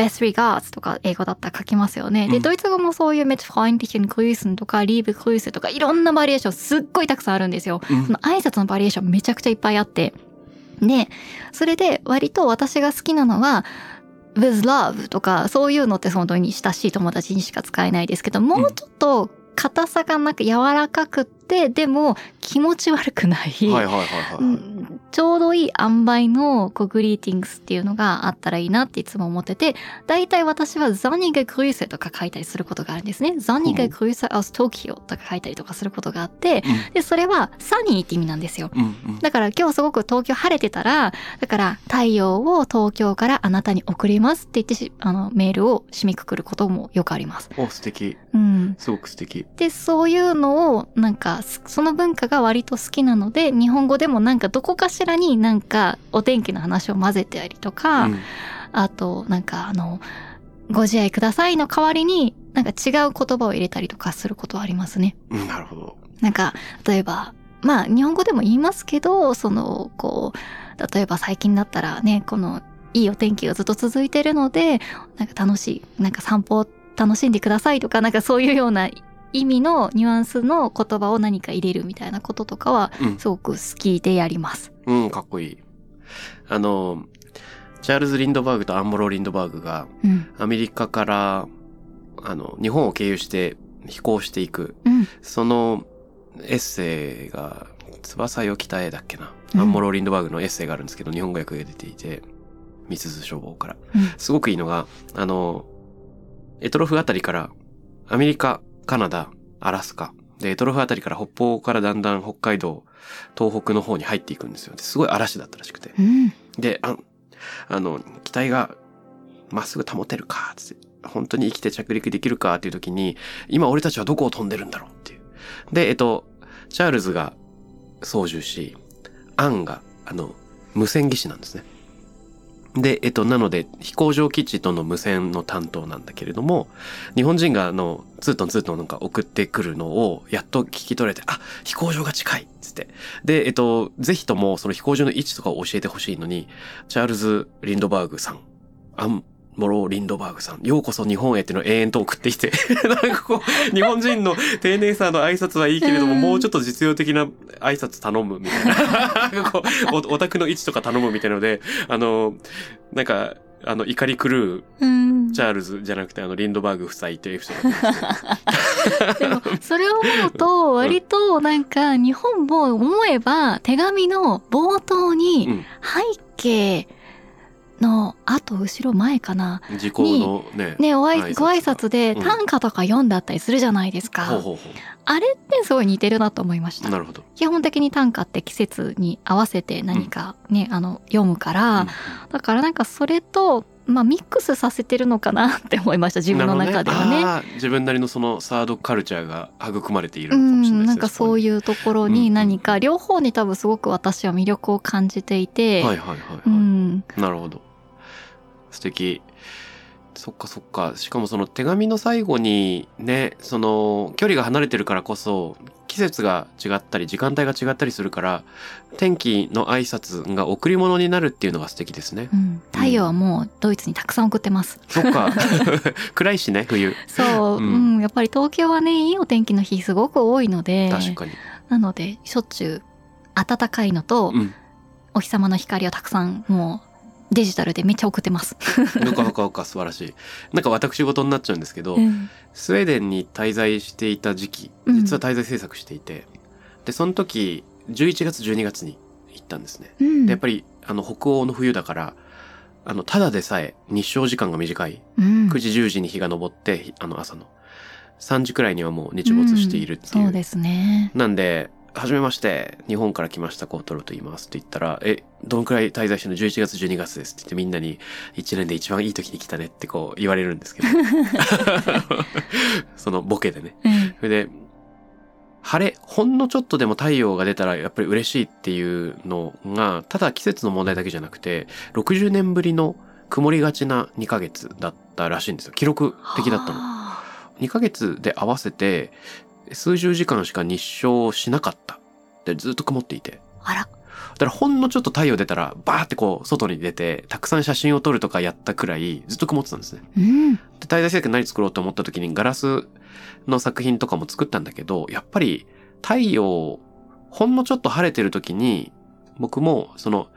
best regards とか英語だったら書きますよね。で、うんドイツ語もそういう mit freundlichen Grüßen とか liebe Grüße とかいろんなバリエーションすっごいたくさんあるんですよ。うんその挨拶のバリエーションめちゃくちゃいっぱいあって。で、それで割と私が好きなのは、with love とかそういうのって本当に親しい友達にしか使えないですけど、もうちょっと硬さがなく柔らかくって、でも気持ち悪くない。はいはいはいはい。うんちょうどいい塩梅のこうグリーティングスっていうのがあったらいいなっていつも思ってて、大体私はザニゲグリーセとか書いたりすることがあるんですね。ザニゲグリーセ aus Tokio とか書いたりとかすることがあって、で、それはサニーって意味なんですよ。うんうんだから今日すごく東京晴れてたら、だから太陽を東京からあなたに送りますって言ってし、あの、メールを締めくくることもよくあります。お素敵うん。すごく素敵で、そういうのを、なんか、すその文化が割と好きなので、日本語でもなんかどこかしらになんかお天気の話を混ぜてたりとか、うんあと、なんかあの、ご自愛くださいの代わりに、なんか違う言葉を入れたりとかすることはありますね。うんなるほどなんか、例えば、まあ、日本語でも言いますけど、その、こう、例えば最近だったらね、この、いいお天気がずっと続いてるので、なんか楽しい、なんか散歩を楽しんでくださいとか、なんかそういうような意味のニュアンスの言葉を何か入れるみたいなこととかは、うんすごく好きでやります。うんかっこいいあのチャールズ・リンドバーグとアンモロ・リンドバーグがうん。アメリカからあの日本を経由して飛行していくうん。そのエッセイが翼よ北へだっけな、うんアンモロ・リンドバーグのエッセイがあるんですけど日本語訳が出ていてミスズ消防からうんすごくいいのがあのエトロフあたりからアメリカカナダアラスカでエトロフあたりから北方からだんだん北海道東北の方に入っていくんですよですごい嵐だったらしくてうん。で、ああの、機体がまっすぐ保てるか、つって、本当に生きて着陸できるかっていう時に、今俺たちはどこを飛んでるんだろうっていう。で、えっと、チャールズが操縦し、アンが、あの、無線技師なんですね。で、えっと、なので、飛行場基地との無線の担当なんだけれども、日本人があの、ツートンツートンなんか送ってくるのを、やっと聞き取れて、あ、飛行場が近いつって。で、えっと、ぜひともその飛行場の位置とかを教えてほしいのに、チャールズ・リンドバーグさん、アンモロ・リンドバーグさん、ようこそ日本へっていうのを永遠と送ってきて、[laughs] なんかこう、日本人の丁寧さの挨拶はいいけれども、うん。もうちょっと実用的な挨拶頼むみたいな。[laughs] なんかこうお、お宅の位置とか頼むみたいなので、あの、なんか、あの、怒り狂ううん。チャールズじゃなくて、あの、リンドバーグ夫妻というエピソードだった。ん [laughs] でも、それを思うと、割となんか、日本も思えば、手紙の冒頭に、うん。背景の後、後ろ、前かな？時効のね。ね、おあいご挨拶でうん短歌とか読んだったりするじゃないですか。ほうほうほあれってすごい似てるなと思いました。うなるほど。基本的に短歌って季節に合わせて何かね、あの、読むから、だからなんかそれと、まあミックスさせてるのかなって思いました、自分の中ではね。なるほどあー自分なりのそのサードカルチャーが育まれているうのかもしれないん、ですね。なんかそうう。いうところに何か、両方に多分すごく私は魅力を感じていて、はいはいはい、はいうん、なるほど。素敵。そっかそっか。しかもその手紙の最後にね、その距離が離れてるからこそ、季節が違ったり、時間帯が違ったりするから、天気の挨拶が贈り物になるっていうのが素敵ですねう。ん、太陽はもうドイツにたくさん送ってます。そっか。[laughs] 暗いしね、冬。そう、ううんん、やっぱり東京はね、いいお天気の日すごく多いので、確かに。なので、しょっちゅう暖かいのと、うん。お日様の光をたくさんもうデジタルでめっちゃ送ってます。よかよかよか素晴らしい。なんか私事になっちゃう。んですけど、う。んスウェーデンに滞在していた時期、実は滞在制作していて、で、その時、11月、12月に行ったんですね。う。んでやっぱり、あの、北欧の冬だから、あの、ただでさえ日照時間が短い。う。ん9時、10時に日が昇って、あの、朝の。3時くらいにはもう。日没しているっていう。そう。ですね。なんで、はじめまして、日本から来ました、コートロと言いますって言ったら、え、どのくらい滞在してるの ?11 月、12月ですって言ってみんなに、1年で一番いい時に来たねってこう言われるんですけど。[laughs] そのボケでね。うんそれで、晴れ、ほんのちょっとでも太陽が出たらやっぱり嬉しいっていうのが、ただ季節の問題だけじゃなくて、60年ぶりの曇りがちな2ヶ月だったらしいんですよ。記録的だったの。は2ヶ月で合わせて、数十時間しか日照しなかった。で、ずっと曇っていて。ああら。だからほんのちょっと太陽出たら、バーってこう、外に出て、たくさん写真を撮るとかやったくらい、ずっと曇ってたんですね。うん。で、滞在制作何作ろうと思った時にガラスの作品とかも作ったんだけど、やっぱり太陽、ほんのちょっと晴れてる時に、僕も、その、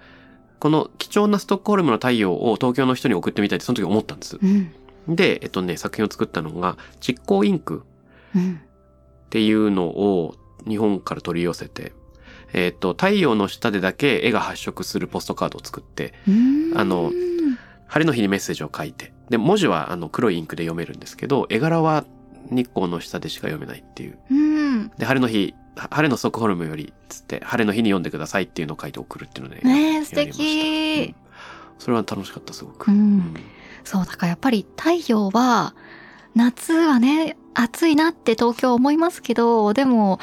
この貴重なストックホルムの太陽を東京の人に送ってみたいってその時思ったんです。うん。で、えっとね、作品を作ったのが、蓄光インクうん。っていうのを日本から取り寄せて、えっと、太陽の下でだけ絵が発色するポストカードを作って、うんあの晴れの日にメッセージを書いて、で、文字はあの黒いインクで読めるんですけど、絵柄は日光の下でしか読めないっていう。うん。で、晴れの日、は晴れのストックホルムより、つって、晴れの日に読んでくださいっていうのを書いて送るっていうので、ね素敵。うんそれは楽しかった、すごく。うんそう、だからやっぱり太陽は、夏はね、暑いなって東京思いますけど、でも、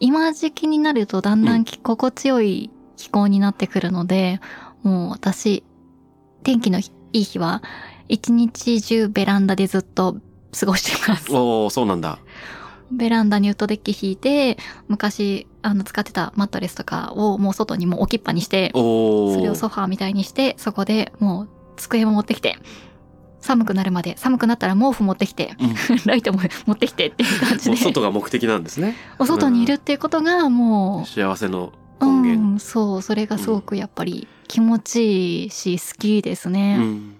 今時期になるとだんだんき心地よい気候になってくるので、もう私、天気のいい日は、一日中ベランダでずっと過ごしてます。おー、そうなんだ。ベランダにウッドデッキ引いて、昔、あの、使ってたマットレスとかをもう外にもう置きっぱにして。それをソファーみたいにして、そこでもう机も持ってきて、寒くなるまで、寒くなったら毛布持ってきて、うん [laughs] ライトも [laughs] 持ってきてっていう感じもうで、外が目的なんですね。お外にいるっていうことがも幸せのう、根源。うん、そう、それがすごくやっぱり気持ちいいし、好きですね。うん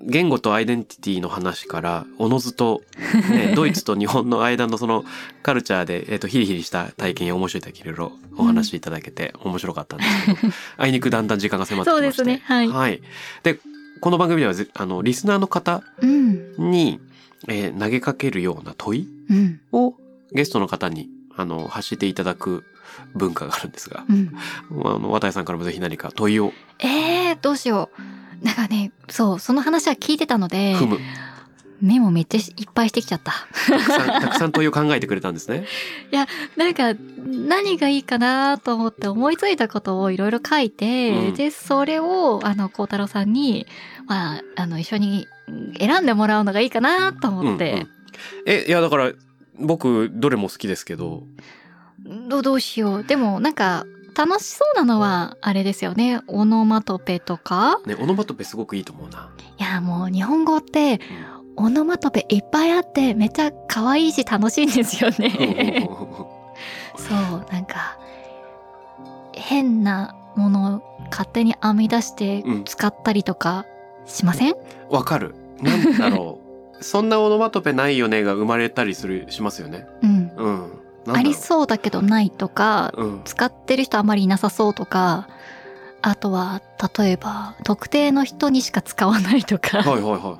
言語とアイデンティティの話から、おのずと、ね、[laughs] ドイツと日本の間のそのカルチャーで、えっ、と、ヒリヒリした体験や面白い体験いろいろお話しいただけて面白かったんですけど、[laughs] あいにくだんだん時間が迫ってきまして。そうですねはいはい。で、この番組ではぜ、あの、リスナーの方うん、に、えー投げかけるような問いうん、をゲストの方に、あの、発していただく文化があるんですが、うん。あの、渡井さんからもぜひ何か問いをえー、どうしよう。なんかね、そう、その話は聞いてたので。メモめっちゃいっぱいしてきちゃった。たくさん、[laughs] たくさん問いを考えてくれたんですね。なんか、何がいいかなと思って思いついたことをいろいろ書いて、うんで、それを、あの、孝太郎さんに、まあ、あの、一緒に選んでもらうのがいいかなと思って、うんうんえ、いや、だから、僕、どれも好きですけど、どうどうしよう。でも、なんか、楽しそうなのは、あれですよね。オノマトペとか？ね、オノマトペすごくいいと思うな。いや、もう、日本語って、オノマトペいっぱいあって、めっちゃ可愛いし楽しいんですよね。[laughs] そう、なんか、変なものを勝手に編み出してうん使ったりとかしません、わかる。なんだろう。[laughs] そんなオノマトペないよねが生まれたりする、しますよね。うん。うん。ありそうだけどないとか、うん。使ってる人あまりいなさそうとか、あとは、例えば、特定の人にしか使わないとか。はいはいはいはいは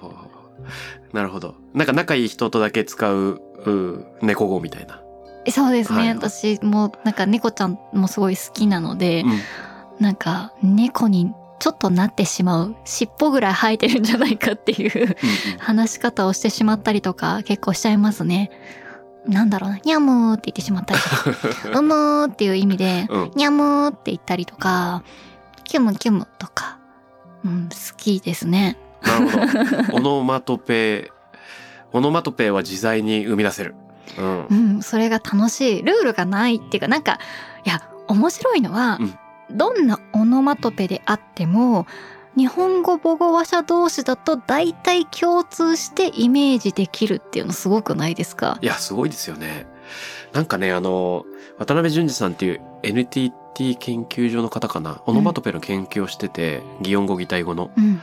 い。なるほど。なんか仲いい人とだけ使う、う猫語みたいな。そうですね。はい私も、なんか猫ちゃんもすごい好きなので、うん。なんか、猫にちょっとなってしまう、尻尾ぐらい生えてるんじゃないかっていううんうん話し方をしてしまったりとか結構しちゃいますね。なんだろうな、にゃむーって言ってしまったりとか、[laughs] うむーっていう意味で、うん。にゃむーって言ったりとか、キュムキュムとか、うん、好きですね。なるほど。オノマトペ、[laughs] オノマトペは自在に生み出せる。うんう。ん、それが楽しい。ルールがないっていうか、なんか、いや、面白いのは、どんなオノマトペであっても、日本語母語話者同士だと大体共通してイメージできるっていうのすごくないですか？いや、すごいですよね。なんかね、あの、渡辺淳二さんっていう NTT 研究所の方かな、オノマトペの研究をしてて、擬音語擬態語の。うん。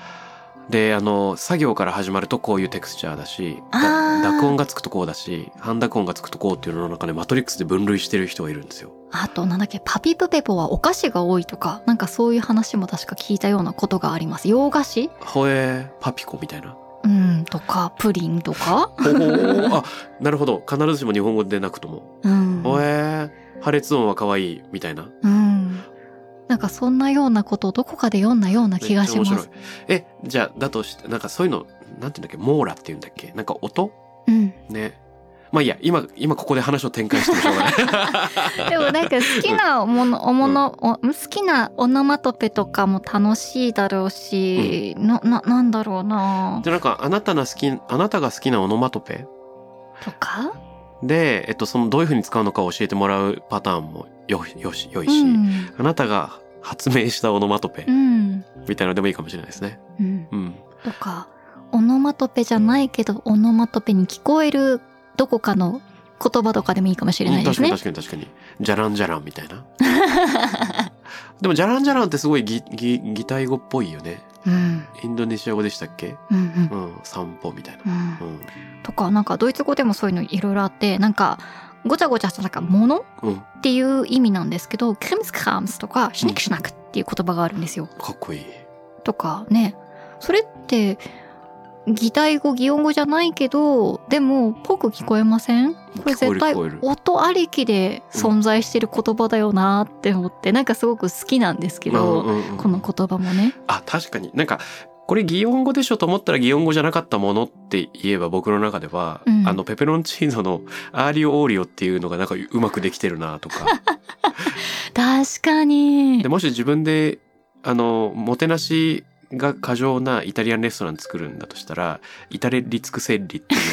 で、あの、作業から始まるとこういうテクスチャーだし、あーだ濁音がつくとこうだし、半濁音がつくとこうっていうのの中でマトリックスで分類してる人がいるんですよ。あと、なんだっけ、パピプペポはお菓子が多いとか、なんかそういう話も確か聞いたようなことがあります。洋菓子？ほえー、パピコみたいな。うん、とか、プリンとか？ほほーあ、なるほど。必ずしも日本語でなくとも。うん。ほえー、破裂音は可愛いみたいな。うん。なんかそんなようなことをどこかで読んだような気がします。え、じゃあ、だとして、なんかそういうの、なんていうんだっけ、モーラっていうんだっけ？なんか音？うん。ね。まあいいや、今、今ここで話を展開してもしょうがない。[laughs] でもなんか好きなもの、[laughs] おもの、お好きなオノマトペとかも楽しいだろうし、な、な、なんだろうなで、なんか、あなたの好き、あなたが好きなオノマトペ？とか？で、えっと、その、どういう風に使うのかを教えてもらうパターンもよ、よし、良いし、うん。あなたが発明したオノマトペうん。みたいなのでもいいかもしれないですね。うん。うん。とか、オノマトペじゃないけど、オノマトペに聞こえるどこかの言葉とかでもいいかもしれないですね。確かに確かに確かに。じゃらんじゃらんみたいな。[laughs] でも、じゃらんじゃらんってすごいぎ、ぎ、擬態語っぽいよね。うん。インドネシア語でしたっけ？うんうん。うん、散歩みたいな。うんうん。とか、なんかドイツ語でもそういうのいろいろあって、なんか、ごちゃごちゃしたなんか、ものうん。っていう意味なんですけど、クリムスクラムスとか、シュニクシュナクっていう言葉があるんですよ。かっこいい。とかね。それって、擬態語、擬音語じゃないけど、でも、ぽく聞こえません？これ絶対。音ありきで存在してる言葉だよなって思って、なんかすごく好きなんですけど、うんうんうんこの言葉もね。あ、確かに。なんか、これ擬音語でしょと思ったら擬音語じゃなかったものって言えば僕の中では、うんあの、ペペロンチーノのアーリオオーリオっていうのがなんかうまくできてるなとか。[laughs] 確かにで、。もし自分で、あの、もてなしが過剰なイタリアンレストラン作るんだとしたら、イタレリツクセッリっていう [laughs]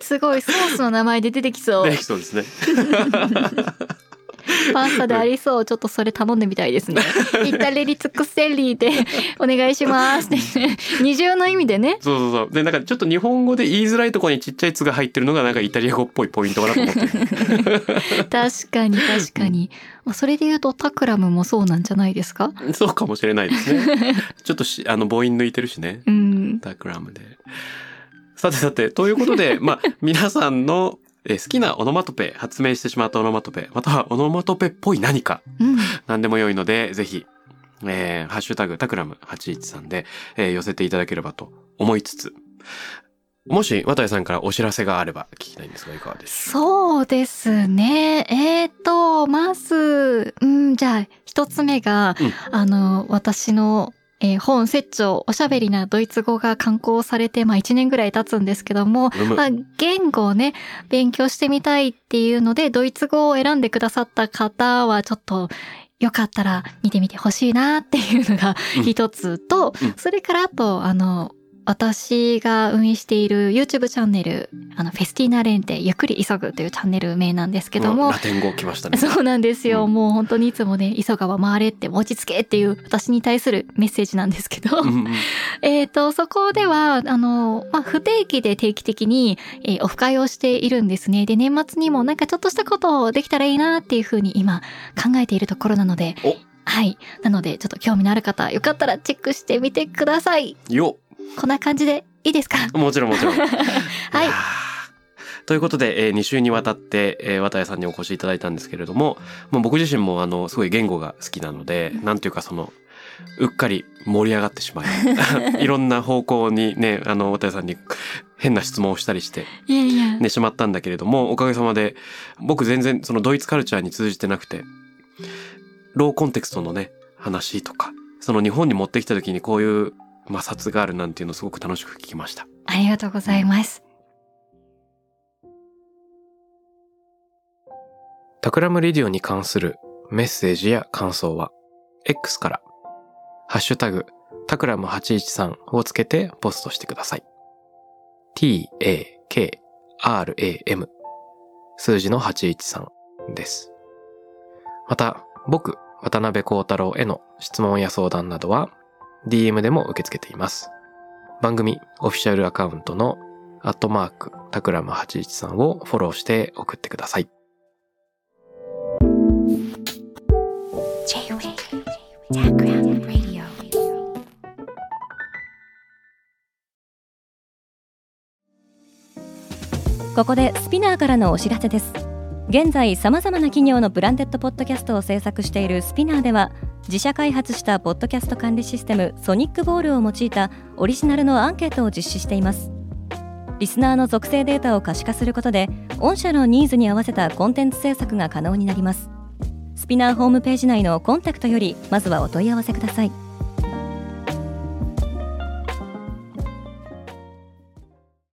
すごいソースの名前で出てきそのうがで。きそうですね。[laughs] パスタでありそう。ちょっとそれ頼んでみたいですね。[laughs] イタレリツクセリーでお願いしますって。二重の意味でね。そうそうそう。で、なんかちょっと日本語で言いづらいところにちっちゃい「つ」が入ってるのがなんかイタリア語っぽいポイントかなと思ってる。確かに確かに。まあそれで言うとタクラムもそうなんじゃないですか？そうかもしれないですね。[laughs] ちょっとし、あの、母音抜いてるしね。うん。タクラムで。さてさて、ということで、まあ、皆さんのえー好きなオノマトペ、発明してしまったオノマトペ、またはオノマトペっぽい何か、うん。何でも良いので、ぜひ、えーハッシュタグタクラム813で、えー寄せていただければと思いつつ、もし、渡谷さんからお知らせがあれば聞きたいんですが、いかがでしょそうですね。えーと、まず、うん、じゃあ、一つ目が、うんあの、私の、えー本、説長、おしゃべりなドイツ語が刊行されて、まあ一年ぐらい経つんですけども、まあ、言語をね、勉強してみたいっていうので、ドイツ語を選んでくださった方は、ちょっと、よかったら見てみてほしいなっていうのがうん一つと、うん。それからあと、あの、私が運営している YouTube チャンネル、あの、フェスティーナレンテ、ゆっくり急ぐというチャンネル名なんですけどもラ、テン語来ましたね。そうなんですよ。うんもう本当にいつもね、急がば回れって落ち着けっていう私に対するメッセージなんですけど、うんうん [laughs] えっと、そこでは、あの、まあ、不定期で定期的に、えーオフ会をしているんですね。で、年末にもなんかちょっとしたことをできたらいいなっていうふうに今考えているところなので、おはい。なので、ちょっと興味のある方、よかったらチェックしてみてください。よこんな感じでいいですか？もちろんもちろん。[laughs] はいということで、え2週にわたって、えー、渡谷さんにお越しいただいたんですけれども、もう僕自身もあの、すごい言語が好きなので、なんていうかその、うっかり盛り上がってしまい、[laughs] いろんな方向にね、あの、渡谷さんに変な質問をしたりして。ね、しまったんだけれども、おかげさまで、僕全然そのドイツカルチャーに通じてなくて、ローコンテクストのね、話とか、その日本に持ってきた時にこういう摩擦があるなんていうのすごく楽しく聞きました。ありがとうございます、 TAKRAM RADIO に関するメッセージや感想は X からハッシュタグ takram813をつけてポストしてください。T-a-k-r-a-m 数字の813です。また僕渡辺幸太郎への質問や相談などは DM でも受け付けています。番組オフィシャルアカウントのアットマークタクラム813をフォローして送ってください。ここで SPINEAR からのお知らせです現在さまざまな企業のブランデッドポッドキャストを制作している SPINEAR では自社開発したポッドキャスト管理システム Sonicbowl を用いたオリジナルのアンケートを実施しています。リスナーの属性データを可視化することで御社のニーズに合わせたコンテンツ制作が可能になります。 SPINEAR ホームページ内のコンタクトよりまずはお問い合わせください。